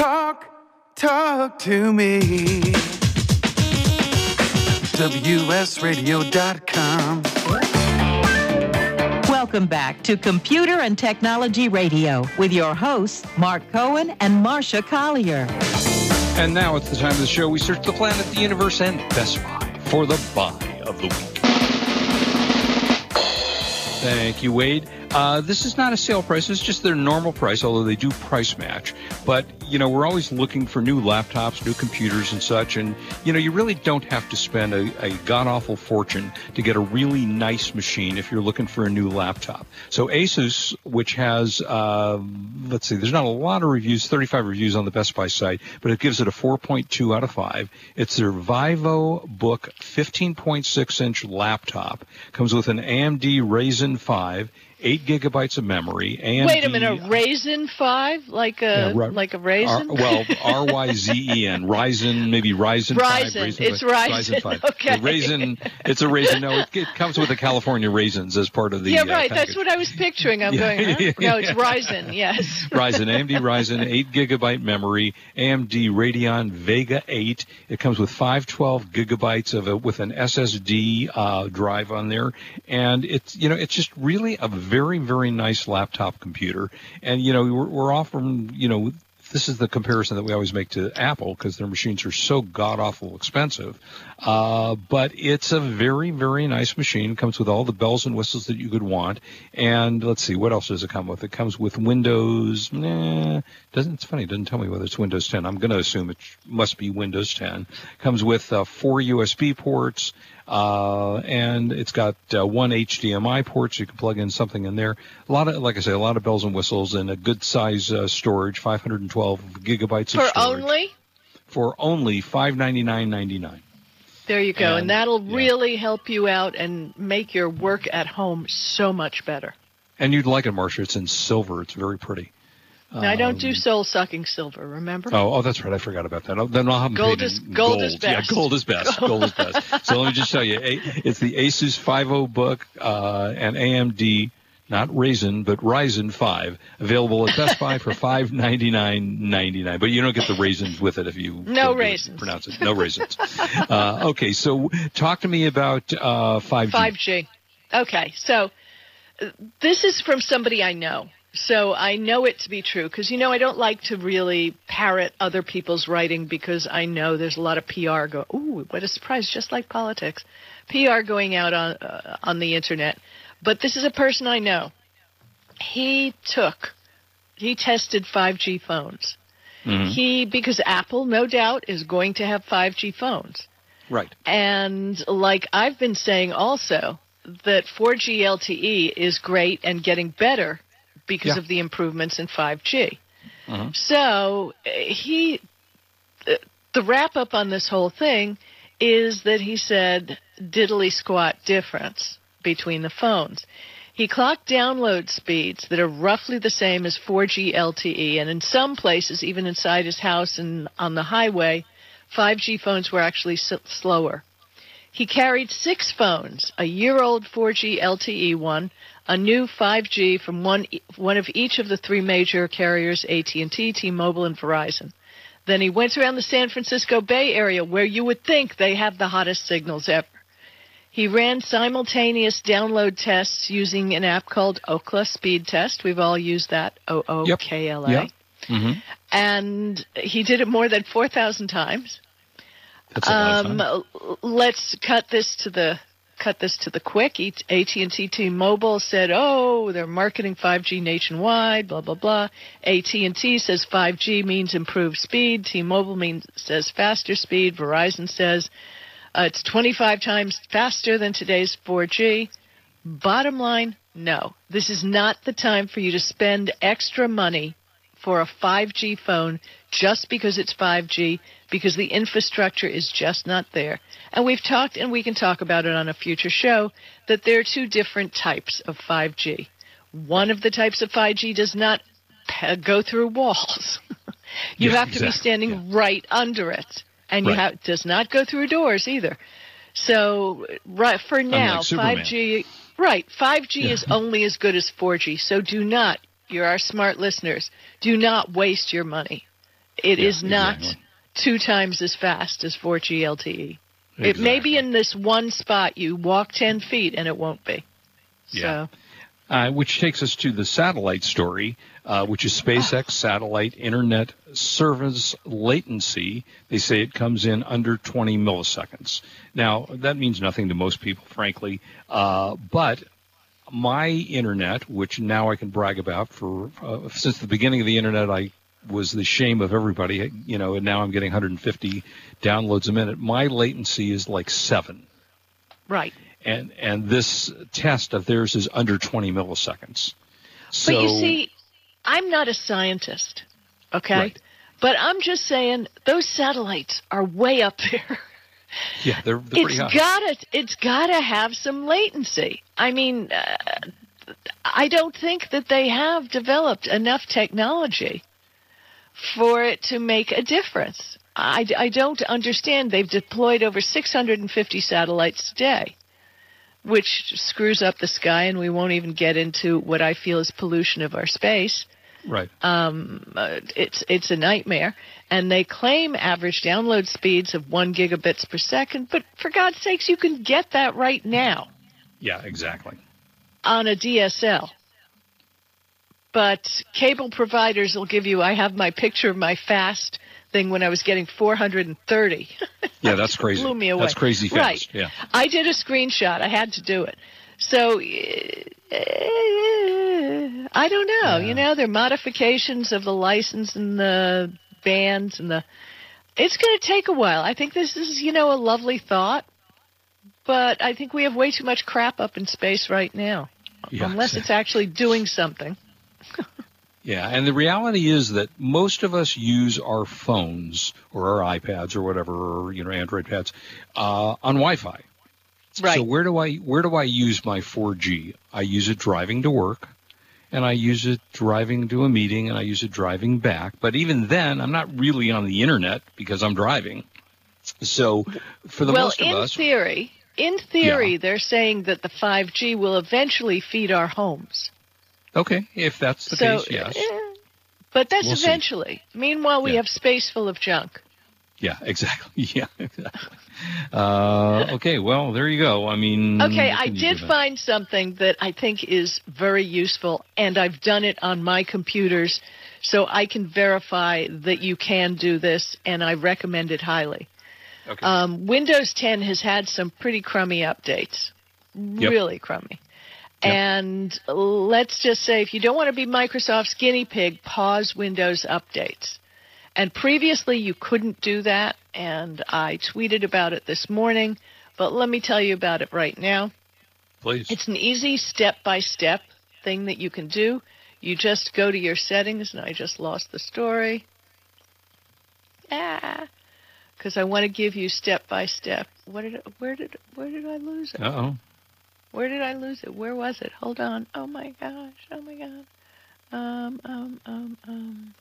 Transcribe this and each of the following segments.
Talk, talk to me. WSRadio.com. Welcome back to Computer and Technology Radio with your hosts, Mark Cohen and Marcia Collier. And now it's the time of the show we search the planet, the universe, and Best Buy for the buy of the week. Thank you, Wade. Uh, this is not a sale price. It's just their normal price, although they do price match. But, you know, we're always looking for new laptops, new computers and such. And, you know, you really don't have to spend a, a god awful fortune to get a really nice machine if you're looking for a new laptop. So Asus, which has, uh, let's see, there's not a lot of reviews, 35 reviews on the Best Buy site, but it gives it a 4.2 out of 5. It's their Vivo Book 15.6 inch laptop. Comes with an AMD Ryzen 5 eight gigabytes of memory. And wait a minute, a Ryzen five, like a yeah, like a raisin? R, well, R Y Z E N, Ryzen, maybe Ryzen. Ryzen, five, it's Ryzen. Ryzen five. Okay. The raisin, it's a raisin. No, it, it, comes with the California raisins as part of the. Yeah, right. Uh, that's what I was picturing. I'm yeah, going. Huh? no, it's Ryzen. Yes. Ryzen, AMD Ryzen, eight gigabyte memory, AMD Radeon Vega eight. It comes with 512 gigabytes of it with an SSD uh, drive on there, and it's you know it's just really a very, very nice laptop computer. And, you know, we're, we're you know, this is the comparison that we always make to Apple because their machines are so god awful expensive. Uh, but it's a very, very nice machine. Comes with all the bells and whistles that you could want. And let's see, what else does it come with? It comes with Windows. Doesn't. It's funny. It doesn't tell me whether it's Windows 10. I'm going to assume it must be Windows 10. Comes with uh, four USB ports. Uh, and it's got uh, one HDMI port, so you can plug in something in there. A lot of, like I say, a lot of bells and whistles, and a good size uh, storage, 512 gigabytes for of storage. For only? For only 599.99. There you go, and, and that'll yeah. really help you out and make your work at home so much better. And you'd like it, Marcia. It's in silver. It's very pretty. Um, I don't do um, soul sucking silver. Remember? Oh, oh, that's right. I forgot about that. Then I'll have gold is gold, gold, is best. Yeah, gold is best. gold is best. So let me just tell you, it's the Asus 50 book uh, and AMD, not Ryzen, but Ryzen 5, available at Best Buy for five ninety nine ninety nine. But you don't get the raisins with it if you no raisins pronounce it. No raisins. uh, okay, so talk to me about uh, 5G. 5G. Okay, so uh, this is from somebody I know. So I know it to be true because, you know, I don't like to really parrot other people's writing because I know there's a lot of PR go. Ooh, what a surprise! Just like politics, PR going out on uh, on the internet. But this is a person I know. He took, he tested 5G phones. Mm-hmm. He because Apple, no doubt, is going to have 5G phones. Right. And like I've been saying also that 4G LTE is great and getting better because yeah. of the improvements in 5G. Uh-huh. So he, the wrap up on this whole thing is that he said diddly squat difference between the phones. He clocked download speeds that are roughly the same as 4G LTE, and in some places, even inside his house and on the highway, 5G phones were actually s- slower. He carried six phones a year old 4G LTE one, a new 5G from one one of each of the three major carriers, AT&T, T-Mobile, and Verizon. Then he went around the San Francisco Bay Area, where you would think they have the hottest signals ever. He ran simultaneous download tests using an app called Ookla Speed Test. We've all used that, O O K L A. Mm-hmm. And he did it more than 4,000 times. That's a lot um. Let's cut this to the cut this to the quick. AT&T T-Mobile said, "Oh, they're marketing 5G nationwide, blah blah blah." AT&T says 5G means improved speed. T-Mobile means says faster speed. Verizon says uh, it's 25 times faster than today's 4G. Bottom line, no. This is not the time for you to spend extra money for a 5G phone just because it's 5G because the infrastructure is just not there. And we've talked, and we can talk about it on a future show, that there are two different types of 5G. One of the types of 5G does not go through walls. you yeah, have exactly. to be standing yeah. right under it, and right. you have does not go through doors either. So right for now, 5G right, 5G yeah. is only as good as 4G. So do not, you're our smart listeners, do not waste your money It is not exactly. Two times as fast as 4G LTE. It may be in this one spot. You walk 10 feet and it won't be. Yeah. So, Uh, which takes us to the satellite story, uh, which is SpaceX satellite internet service latency. They say it comes in under 20 milliseconds. Now, that means nothing to most people, frankly, uh, but my internet, which now I can brag about for uh, since the beginning of the internet, I was the shame of everybody, you know, and now I'm getting 150 downloads a minute. My latency is like seven right. and and this test of theirs is under 20 milliseconds. So but you see, I'm not a scientist, okay? Right. But I'm just saying those satellites are way up there. yeah, they're, they're it's gotta it's gotta have some latency. I mean, uh, I don't think that they have developed enough technology for it to make a difference. I, I don't understand. They've deployed over 650 satellites today, which screws up the sky, and we won't even get into what I feel is pollution of our space. right. Um, uh, it's it's a nightmare, and they claim average download speeds of one gigabits per second. But for God's sakes, you can get that right now yeah, exactly. on a DSL. But cable providers will give you. I have my picture of my fast thing when I was getting 430. Yeah, that's crazy. blew me away. That's crazy fast. Right. Yeah. I did a screenshot. I had to do it. So uh, I don't know. Yeah. You know, there are modifications of the license and the bands and the. It's going to take a while. I think this is, you know, a lovely thought, but I think we have way too much crap up in space right now. Yeah, Unless it's actually doing something. Yeah, and the reality is that most of us use our phones or our iPads or whatever, or you know, Android pads, uh, on Wi-Fi. Right. So where do I where do I use my 4G? I use it driving to work, and I use it driving to a meeting, and I use it driving back. But even then, I'm not really on the internet because I'm driving. So for the well, most of us in us, theory, in theory, Yeah. they're saying that the 5G will eventually feed our homes. Okay, if that's the so, case, yes. eh, but that's We'll see. eventually. Meanwhile, we Yeah. have space full of junk. Yeah, exactly. Yeah, exactly. Uh, okay, well, there you go. I mean, Okay, I did find something that I think is very useful, and I've done it on my computers, so I can verify that you can do this, and I recommend it highly. Okay. Um, Windows 10 has had some pretty crummy updates, really crummy. Yep. And let's just say if you don't want to be Microsoft's guinea pig, pause Windows updates. And previously you couldn't do that, and I tweeted about it this morning, but let me tell you about it right now. Please. It's an easy step by step thing that you can do. You just go to your settings, and I just lost the story. Ah, because I want to give you step by step. What did? Where did? Where did I lose it? Uh oh. Where did I lose it? Where was it? Hold on. Oh my gosh. Oh my god. Um. Um. Um. Um.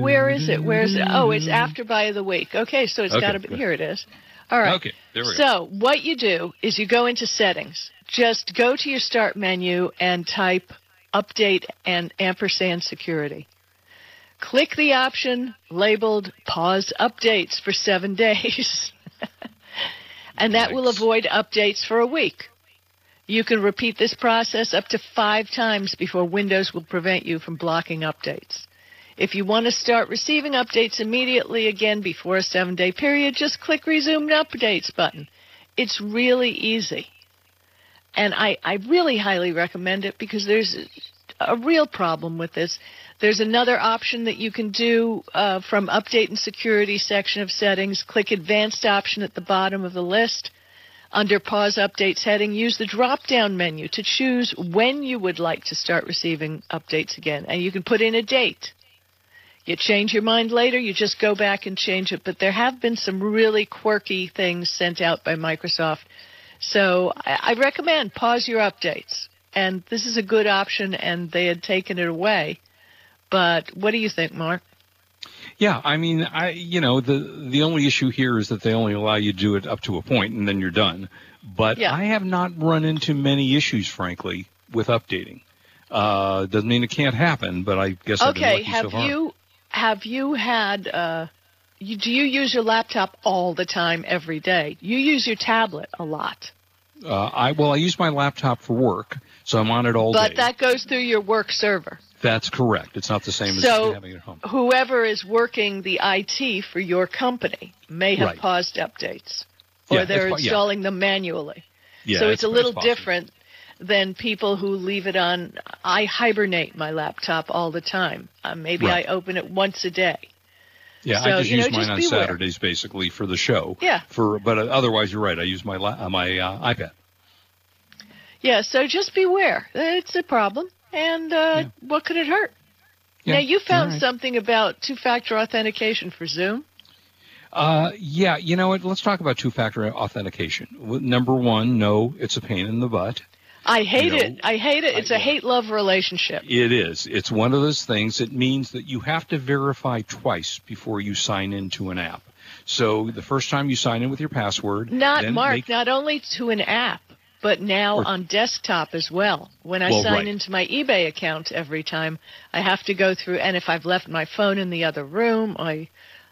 Where is it? Where is it? Oh, it's after buy of the week. Okay, so it's Okay, got to be here. It is. All right. Okay, there we go. So what you do is you go into settings. Just go to your start menu and type update and ampersand security. Click the option labeled pause updates for seven days. And that will avoid updates for a week. You can repeat this process up to five times before Windows will prevent you from blocking updates. If you want to start receiving updates immediately again before a seven day period, just click resume updates button. It's really easy. And I, I really highly recommend it because there's a real problem with this. There's another option that you can do uh, from update and security section of settings. Click advanced option at the bottom of the list. Under pause updates heading, use the drop down menu to choose when you would like to start receiving updates again. And you can put in a date. You change your mind later, you just go back and change it. But there have been some really quirky things sent out by Microsoft. So I, I recommend pause your updates. And this is a good option, and they had taken it away. But what do you think, Mark? Yeah, I mean, I you know the the only issue here is that they only allow you to do it up to a point and then you're done. But Yeah. I have not run into many issues, frankly, with updating. Uh, doesn't mean it can't happen, but I guess Okay, have so you have you had uh you, do you use your laptop all the time every day? You use your tablet a lot. Uh, I well, I use my laptop for work, so I'm on it all But day. But that goes through your work server. That's correct. It's not the same So- as having it at home. Whoever is working the IT for your company may have Right. paused updates or Yeah, they're it's po- yeah. installing them manually. Yeah, so it's, a little possible. different than people who leave it on. I hibernate my laptop all the time. Uh, maybe Right. I open it once a day. Yeah, So, I just you know, use mine just on beware. Saturdays basically for the show. Yeah. For but uh, otherwise, you're right. I use my la- uh, my uh, iPad. Yeah, so just beware. It's a problem. And uh, what could it hurt? Yeah, now, you found right. something about two factor authentication for Zoom. Uh, yeah, you know what? Let's talk about two-factor authentication. Number one, no, it's a pain in the butt. I hate You know, it. I hate it. It's I- a hate love relationship. It is. It's one of those things It means that you have to verify twice before you sign into an app. So the first time you sign in with your password, Not Mark, make- not only to an app, but now Or- on desktop as well. When I Well, sign right. into my eBay account every time, I have to go through, and if I've left my phone in the other room, I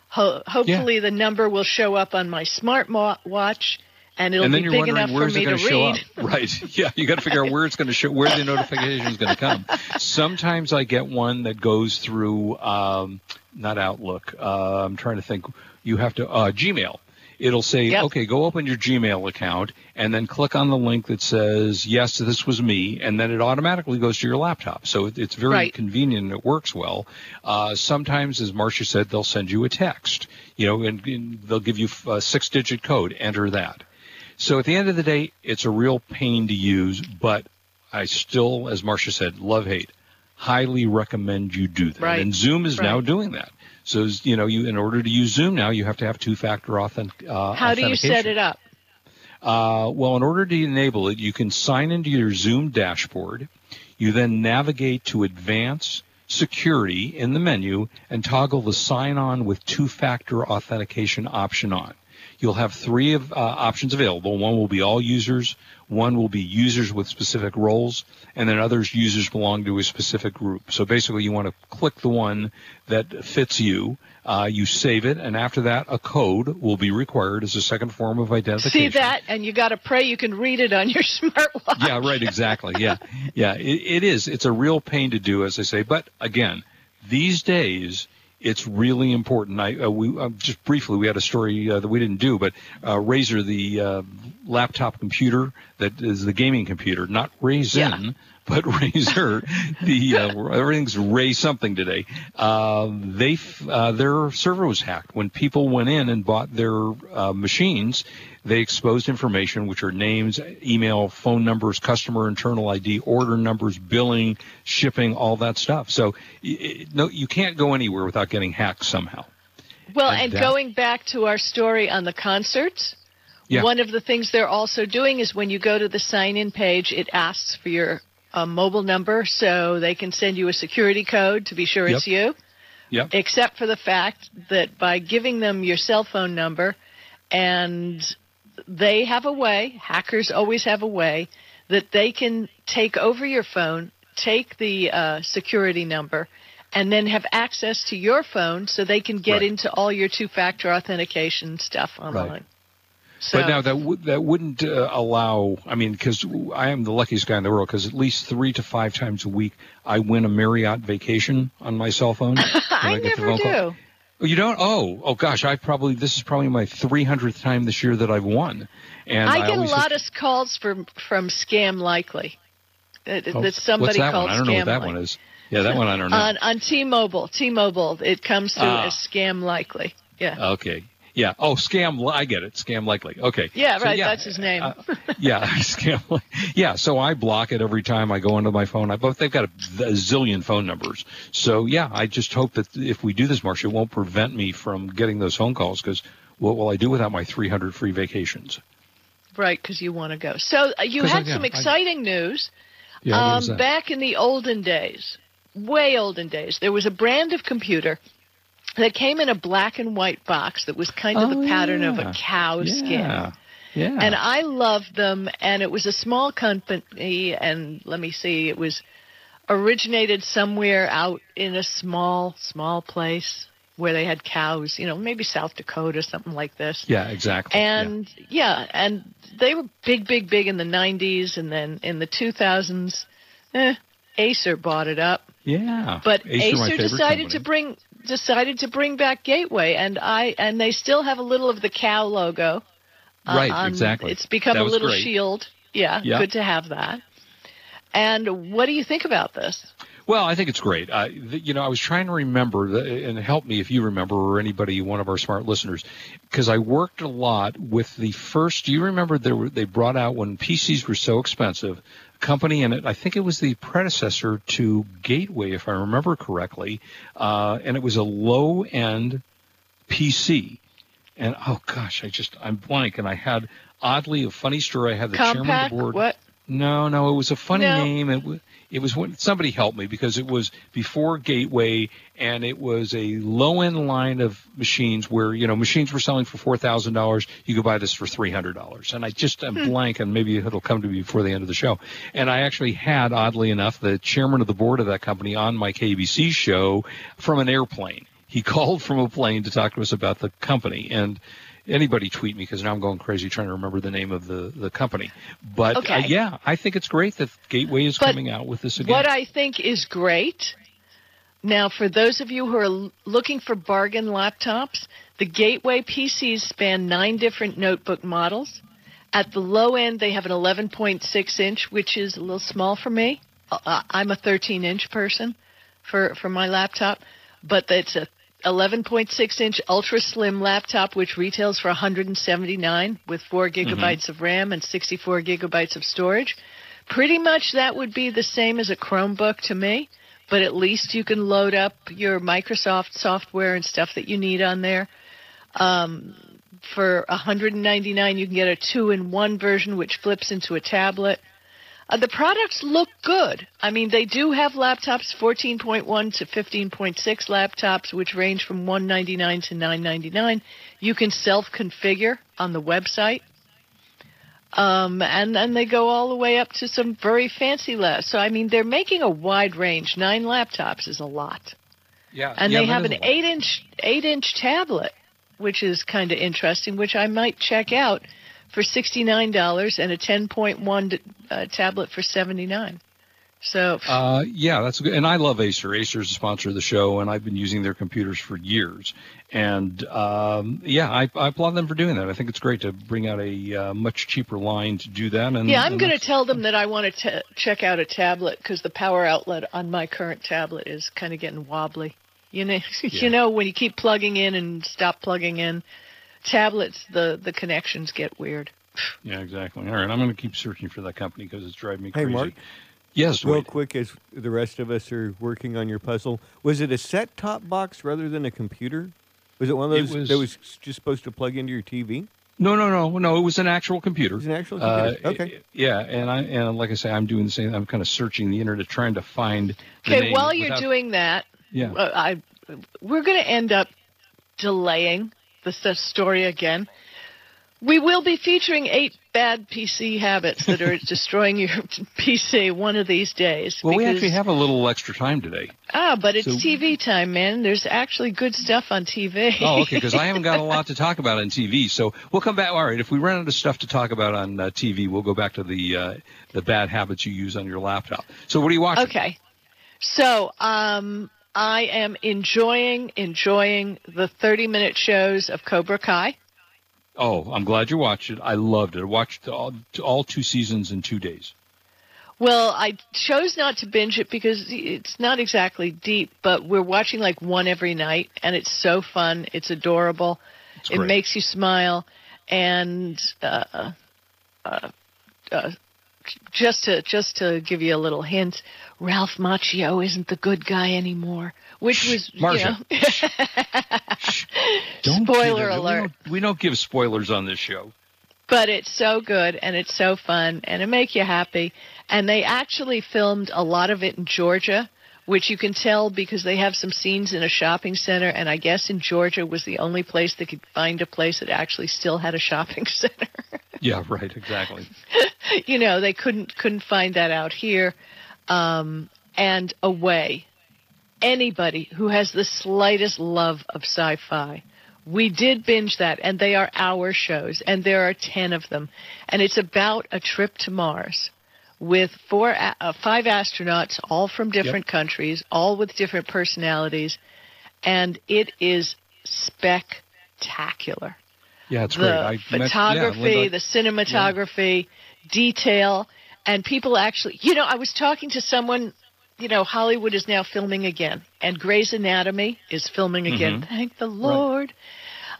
ho- hopefully the number will show up on my smart mo- watch, and it'll and be big enough for me to to show read. up. Right. Yeah. You got to figure out where it's going to show, where the notification is going to come. Sometimes I get one that goes through, um, not Outlook. Uh, I'm trying to think. You have to, uh, Gmail. It'll say, Yep. okay, go open your Gmail account and then click on the link that says, yes, this was me. And then it automatically goes to your laptop. So it, it's very Right. convenient and it works well. Uh, sometimes, as Marcia said, they'll send you a text, you know, and, and they'll give you a six digit code. Enter that. So at the end of the day, it's a real pain to use, but I still, as Marcia said, love hate. Highly recommend you do that. Right. And Zoom is now doing that. So you know, you in order to use Zoom now, you have to have two-factor authentic. Uh, How do you set it up? Uh, well, in order to enable it, you can sign into your Zoom dashboard. You then navigate to Advanced Security in the menu and toggle the Sign On with Two-Factor Authentication option on. You'll have three of, uh, options available. One will be all users, one will be users with specific roles, and then others users belong to a specific group. So basically, you want to click the one that fits you. Uh, you save it, and after that, a code will be required as a second form of identification. See that, and you got to pray you can read it on your smartwatch. Yeah, right. Exactly. Yeah, yeah. It, it is. It's a real pain to do, as I say. But again, these days, it's really important. I uh, we uh, just briefly we had a story uh, that we didn't do, but uh, Razer, the uh, laptop computer that is the gaming computer, not Raisin. Yeah. But Razer, the uh, everything's Ray something today. Uh, they f- uh, their server was hacked when people went in and bought their uh, machines. They exposed information, which are names, email, phone numbers, customer internal ID, order numbers, billing, shipping, all that stuff. So, y- no, you can't go anywhere without getting hacked somehow. Well, And and that- going back to our story on the concerts, Yeah. one of the things they're also doing is when you go to the sign in page, it asks for your uh, mobile number so they can send you a security code to be sure it's you. Yep. Except for the fact that by giving them your cell phone number, and they have a way, hackers always have a way, that they can take over your phone, take the uh, security number, and then have access to your phone so they can get Right. into all your two factor authentication stuff online. So, But now that w- that wouldn't uh, allow. I mean, because I am the luckiest guy in the world. Because at least three to five times a week, I win a Marriott vacation on my cell phone. I the never phone call. do. Oh, You don't? Oh, oh gosh! I probably this is probably my 300th time this year that I've won, and I get a lot of calls from from Scam Likely. That, Oh, that somebody what's that called one? I don't know Scam what that Likely. one is. Yeah, that one I don't know. On on T-Mobile, T-Mobile, it comes through Ah. as Scam Likely. Yeah. okay. Yeah. Oh, scam. I get it. Scam likely. Okay. Yeah, So, right, that's his name. uh, yeah, scam. Yeah. So I block it every time I go into my phone. I both they've got a, a zillion phone numbers. So yeah, I just hope that if we do this, Marcia, it won't prevent me from getting those phone calls because what will I do without my 300 free vacations? Right, because you want to go. So uh, you 'Cause I- had yeah, some I- exciting news. Yeah. um, back in the olden days, way olden days, there was a brand of computer that came in a black and white box that was kind of Oh, the pattern of a cow skin. yeah. Yeah. And I loved them, and it was a small company, and let me see, it was originated somewhere out in a small, small place where they had cows, you know, maybe South Dakota, something like this. Yeah, exactly. And yeah, yeah and they were big, big, big in the 90s, and then in the 2000s, eh, Acer bought it up. Yeah. But Acer, Acer decided company. to bring decided to bring back Gateway, and I and they still have a little of the cow logo. Uh, right, exactly. It's become a little great. shield. Yeah, yeah, good to have that. And what do you think about this? Well, I think it's great. Uh, you know, I was trying to remember, the, and help me if you remember, or anybody, one of our smart listeners, because I worked a lot with the first. Do you remember there were, they brought out when PCs were so expensive, company, and it, I think it was the predecessor to Gateway, if I remember correctly, uh, and it was a low end PC. And oh gosh, I just I'm blank, and I had oddly a funny story. I had the Compaq, chairman of the board. What? No, no, it was a funny No. name. It was it was when somebody helped me because it was before Gateway and it was a low end line of machines where you know machines were selling for four thousand dollars. You could buy this for three hundred dollars, and I just am hmm. blank, and maybe it'll come to me before the end of the show. And I actually had, oddly enough, the chairman of the board of that company on my KBC show from an airplane. He called from a plane to talk to us about the company and anybody tweet me because now I'm going crazy trying to remember the name of the, the company. But uh, yeah, I think it's great that Gateway is But coming out with this again. What I think is great. Now, for those of you who are looking for bargain laptops, the Gateway PCs span nine different notebook models. At the low end, they have an 11.6 inch, which is a little small for me. Uh, I'm a 13 inch person for, for my laptop, but it's a 11.6 inch ultra slim laptop, which retails for 179 with 4 gigabytes of RAM and 64 gigabytes of storage. Pretty much that would be the same as a Chromebook to me, but at least you can load up your Microsoft software and stuff that you need on there. Um, for 199, you can get a two-in-one version, which flips into a tablet. Uh, the products look good. I mean, they do have laptops, 14.1 to 15.6 laptops, which range from 199 to 999. You can self-configure on the website. Um, and and they go all the way up to some very fancy labs. So I mean, they're making a wide range. Nine laptops is a lot, yeah, and yeah, they have an eight inch eight inch tablet, which is kind of interesting, which I might check out for sixty nine dollars, and a ten point one uh, tablet for seventy nine. So Uh, yeah, that's good. And I love Acer. Acer is a sponsor of the show, and I've been using their computers for years. And um, yeah, I, I applaud them for doing that. I think it's great to bring out a uh, much cheaper line to do that. And yeah, I'm going to tell them that I want to check out a tablet because the power outlet on my current tablet is kind of getting wobbly. You know, Yeah. you know when you keep plugging in and stop plugging in, tablets the the connections get weird. Yeah, exactly. All right, I'm going to keep searching for that company because it's driving me Hey, crazy. Mark. Yes, Real Wade. quick, as the rest of us are working on your puzzle, was it a set-top box rather than a computer? Was it one of those was- that was just supposed to plug into your TV? No, no, no, no. It was an actual computer. It was an actual Uh, computer. okay. Yeah, and I and like I say, I'm doing the same. I'm kind of searching the internet, trying to find. Okay, while you're without- doing that, Yeah. uh, I we're going to end up delaying the story again. We will be featuring eight bad PC habits that are destroying your PC one of these days. Well, we actually have a little extra time today. Ah, but it's So- TV time, man. There's actually good stuff on TV. Oh, okay. Because I haven't got a lot to talk about on TV, so we'll come back. All right. If we run out of stuff to talk about on uh, TV, we'll go back to the uh, the bad habits you use on your laptop. So, what are you watching? Okay. So, um, I am enjoying enjoying the 30 minute shows of Cobra Kai. Oh, I'm glad you watched it. I loved it. I watched all, all two seasons in two days. Well, I chose not to binge it because it's not exactly deep, but we're watching like one every night, and it's so fun. It's adorable. It's it makes you smile, and uh, uh, uh, just to just to give you a little hint, Ralph Macchio isn't the good guy anymore, which was you know. Don't Spoiler alert. We don't, we don't give spoilers on this show. but it's so good and it's so fun and it make you happy and they actually filmed a lot of it in Georgia which you can tell because they have some scenes in a shopping center and I guess in Georgia was the only place they could find a place that actually still had a shopping center. Yeah, right. Exactly. you know, they couldn't couldn't find that out here. Um and away anybody who has the slightest love of sci-fi. We did binge that, and they are our shows, and there are 10 of them. And it's about a trip to Mars with four, uh, five astronauts, all from different yep. countries, all with different personalities, and it is spectacular. Yeah, it's the great. I photography, met, yeah, Linda, the cinematography. Detail, and people actually. You know, I was talking to someone. You know, Hollywood is now filming again, and Grey's Anatomy is filming again. Mm-hmm. Thank the Lord.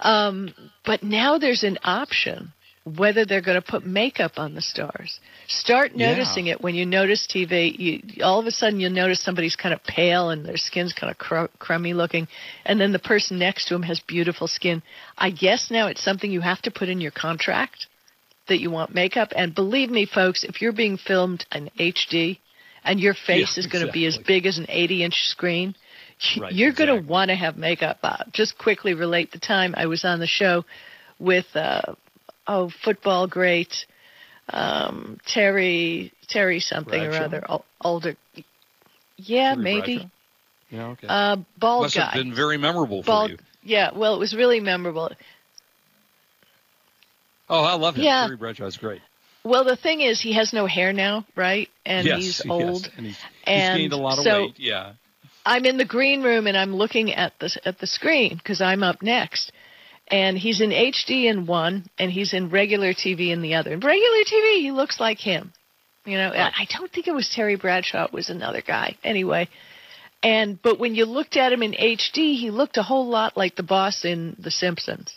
Right. Um, but now there's an option whether they're going to put makeup on the stars. Start noticing yeah. it when you notice TV. You, all of a sudden, you'll notice somebody's kind of pale and their skin's kind of cr- crummy looking, and then the person next to him has beautiful skin. I guess now it's something you have to put in your contract that you want makeup. And believe me, folks, if you're being filmed in HD and your face yeah, is going exactly. to be as big as an 80-inch screen, right, you're exactly. going to want to have makeup on. Just quickly relate the time I was on the show with. Uh, oh, football great, um, Terry Terry something Bradshaw? or other, older. Yeah, Terry maybe. Bradshaw? Yeah, okay. Uh, bald Must guy. have been very memorable for bald. you. Yeah, well, it was really memorable. Oh, I love him. Yeah. Terry Bradshaw is great. Well, the thing is, he has no hair now, right? And yes, he's yes, old. and he's, he's gained a lot of weight. Yeah. I'm in the green room and I'm looking at the at the screen because I'm up next, and he's in HD in one and he's in regular TV in the other. In regular TV, he looks like him. You know, Right. I don't think it was Terry Bradshaw. It was another guy. Anyway, and but when you looked at him in HD, he looked a whole lot like the boss in The Simpsons.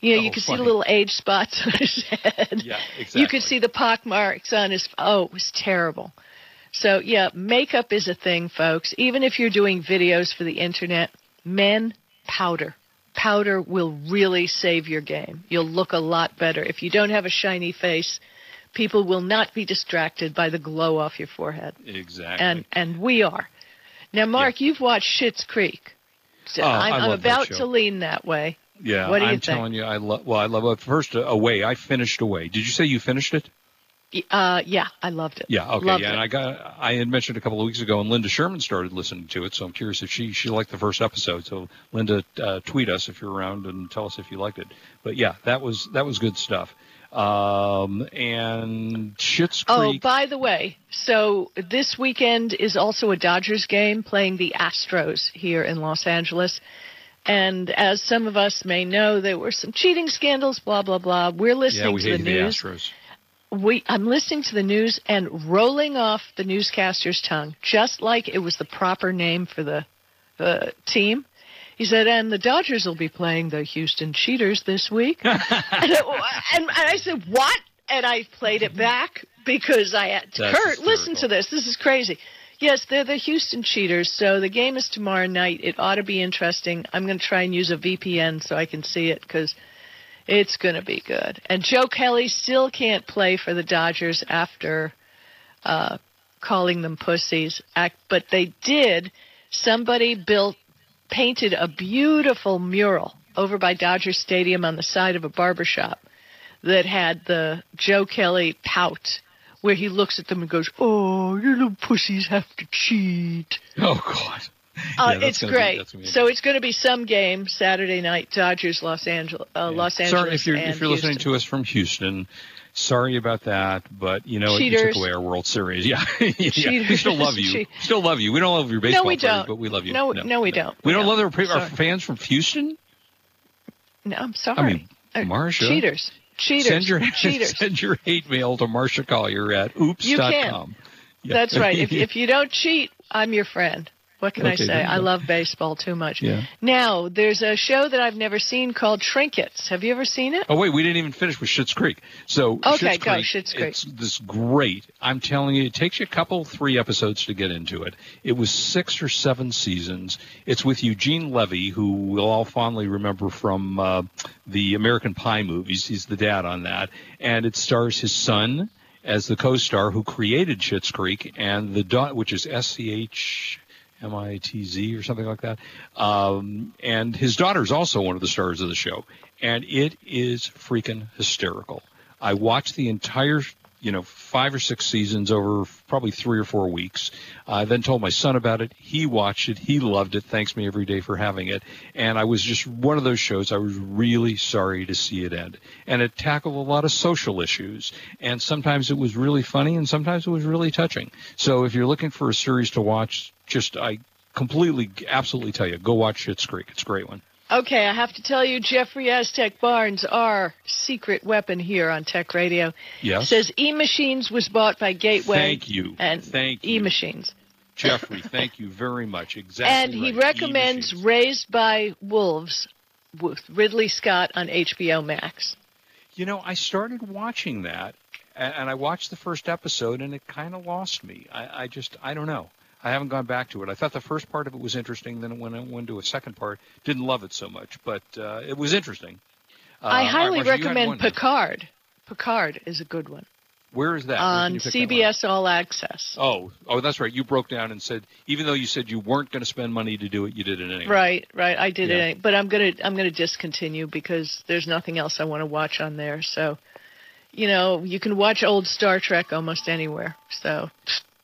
You know, you Oh, could see the little age spots on his head. Yeah, exactly. You could see the pock marks on his. Oh, it was terrible. So yeah, makeup is a thing, folks. Even if you're doing videos for the internet, men powder. Powder will really save your game. You'll look a lot better. If you don't have a shiny face, people will not be distracted by the glow off your forehead. Exactly. And and we are. Now, Mark, you've watched Schitt's Creek. So Oh, I'm, I I'm love that about show. to lean that way. Yeah, I'm think? telling you, I love. Well, I love it. First, uh, away. I finished away. Did you say you finished it? Uh, yeah, I loved it. Yeah. Okay. Loved yeah, it. and I got. I had mentioned a couple of weeks ago, and Linda Sherman started listening to it. So I'm curious if she she liked the first episode. So Linda, uh, tweet us if you're around and tell us if you liked it. But yeah, that was that was good stuff. Um, and Schitt's Oh, by the way, so this weekend is also a Dodgers game playing the Astros here in Los Angeles. And as some of us may know, there were some cheating scandals, blah, blah, blah. We're yeah, listening we to the hated the news. Astros. we I'm listening to the news and rolling off the newscaster's tongue, just like it was the proper name for the the team. He said, and the Dodgers will be playing the Houston Cheaters this week. and, I- and I said, what? And I played it back because I had Kurt, listen to this. This is crazy. Yes, they're the Houston Cheaters. So the game is tomorrow night. It ought to be interesting. I'm going to try and use a VPN so I can see it because it's going to be good. And Joe Kelly still can't play for the Dodgers after uh, calling them pussies. But they did. Somebody built, painted a beautiful mural over by Dodger Stadium on the side of a barber shop that had the Joe Kelly pout, where he looks at them and goes, "Oh, you little pussies have to cheat." Oh God. Uh, Yeah, that's it's great. be so it's going to be some game Saturday night. Dodgers, Los Angeles, uh, Los Angeles. Sorry if you're if you're listening to us from Houston. Sorry about that, but you know you Cheaters. took away our World Series. Yeah, yeah. we still love you. Cheat- Still love you. We don't love your baseball no, we players, don't. but we love you. No, no, we don't. We We don't don't. love our, our fans from Houston. No, I'm sorry. I mean, Uh, Marcia, cheaters, cheaters, Send your cheaters. send your hate mail to Marcia Collier at oops.com. You can. Yeah. That's right. If if you don't cheat, I'm your friend. What can I say? I love baseball too much. Yeah. Now, there's a show that I've never seen called Trinkets. Have you ever seen it? Oh wait, we didn't even finish with Schitt's Creek. So Okay, Schitt's go, Creek, Schitt's Creek. It's this great. I'm telling you, it takes you a couple, three episodes to get into it. It was six or seven seasons. It's with Eugene Levy, who we'll all fondly remember from uh, the American Pie movies. He's the dad on that, and it stars his son as the co-star who created Schitt's Creek, and the dot, which is S C H. M I T Z or something like that. Um, and his daughter is also one of the stars of the show. And it is freaking hysterical. I watched the entire you know, five or six seasons over probably three or four weeks. I then told my son about it. He watched it. He loved it. Thanks me every day for having it. And I was just one of those shows I was really sorry to see it end. And it tackled a lot of social issues. And sometimes it was really funny and sometimes it was really touching. So if you're looking for a series to watch, just I completely, absolutely tell you, go watch Schitt's Creek. It's a great one. Okay, I have to tell you, Jeffrey Aztec Barnes, our secret weapon here on Tech Radio, Yes. says E Machines was bought by Gateway. Thank you. And Thank. E Machines. Jeffrey, thank you very much. Exactly. And he recommends E-machines. Raised by Wolves with Ridley Scott on HBO Max. You know, I started watching that, and I watched the first episode, and it kind of lost me. I, I just, I don't know. I haven't gone back to it. I thought the first part of it was interesting. Then when I went to a second part, didn't love it so much, but uh, it was interesting. Uh, I highly Marcia, recommend. Picard. Picard is a good one Where is that? On pick that? CBS All Access. Oh, oh, that's right. You broke down and said even though you said you weren't going to spend money to do it, you did it anyway. Right, right. I did Yeah. it, but I'm gonna I'm gonna discontinue because there's nothing else I want to watch on there. So, you know, you can watch old Star Trek almost anywhere. So,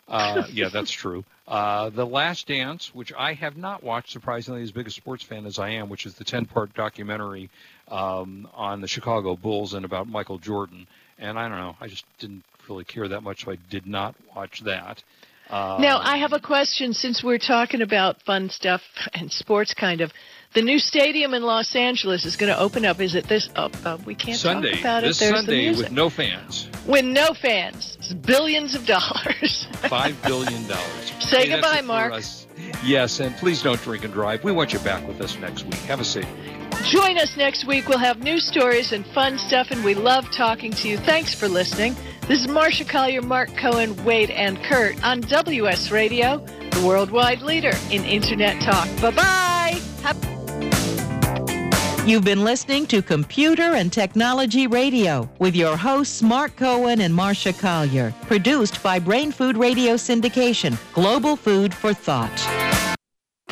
Uh, yeah, that's true. Uh, the Last Dance, which I have not watched, surprisingly, as big a sports fan as I am, which is the 10 part documentary um, on the Chicago Bulls and about Michael Jordan. And I don't know, I just didn't really care that much, so I did not watch that. Uh, now I have a question since we're talking about fun stuff and sports, kind of. The new stadium in Los Angeles is going to open up. Is it this? Oh, uh, we can't Sunday, talk about this it. There's the Sunday with no fans, with no fans, It's billions of dollars. $5 billion. Say Hey, goodbye, Mark. us. Yes, and please don't drink and drive. We want you back with us next week. Have a safe week. Join us next week. We'll have news stories and fun stuff, and we love talking to you. Thanks for listening. This is Marcia Collier, Mark Cohen, Wade, and Kurt on WS Radio, the worldwide leader in Internet talk. Bye bye. You've been listening to Computer and Technology Radio with your hosts Mark Cohen and Marcia Collier, produced by Brain Food Radio Syndication, Global Food for Thought.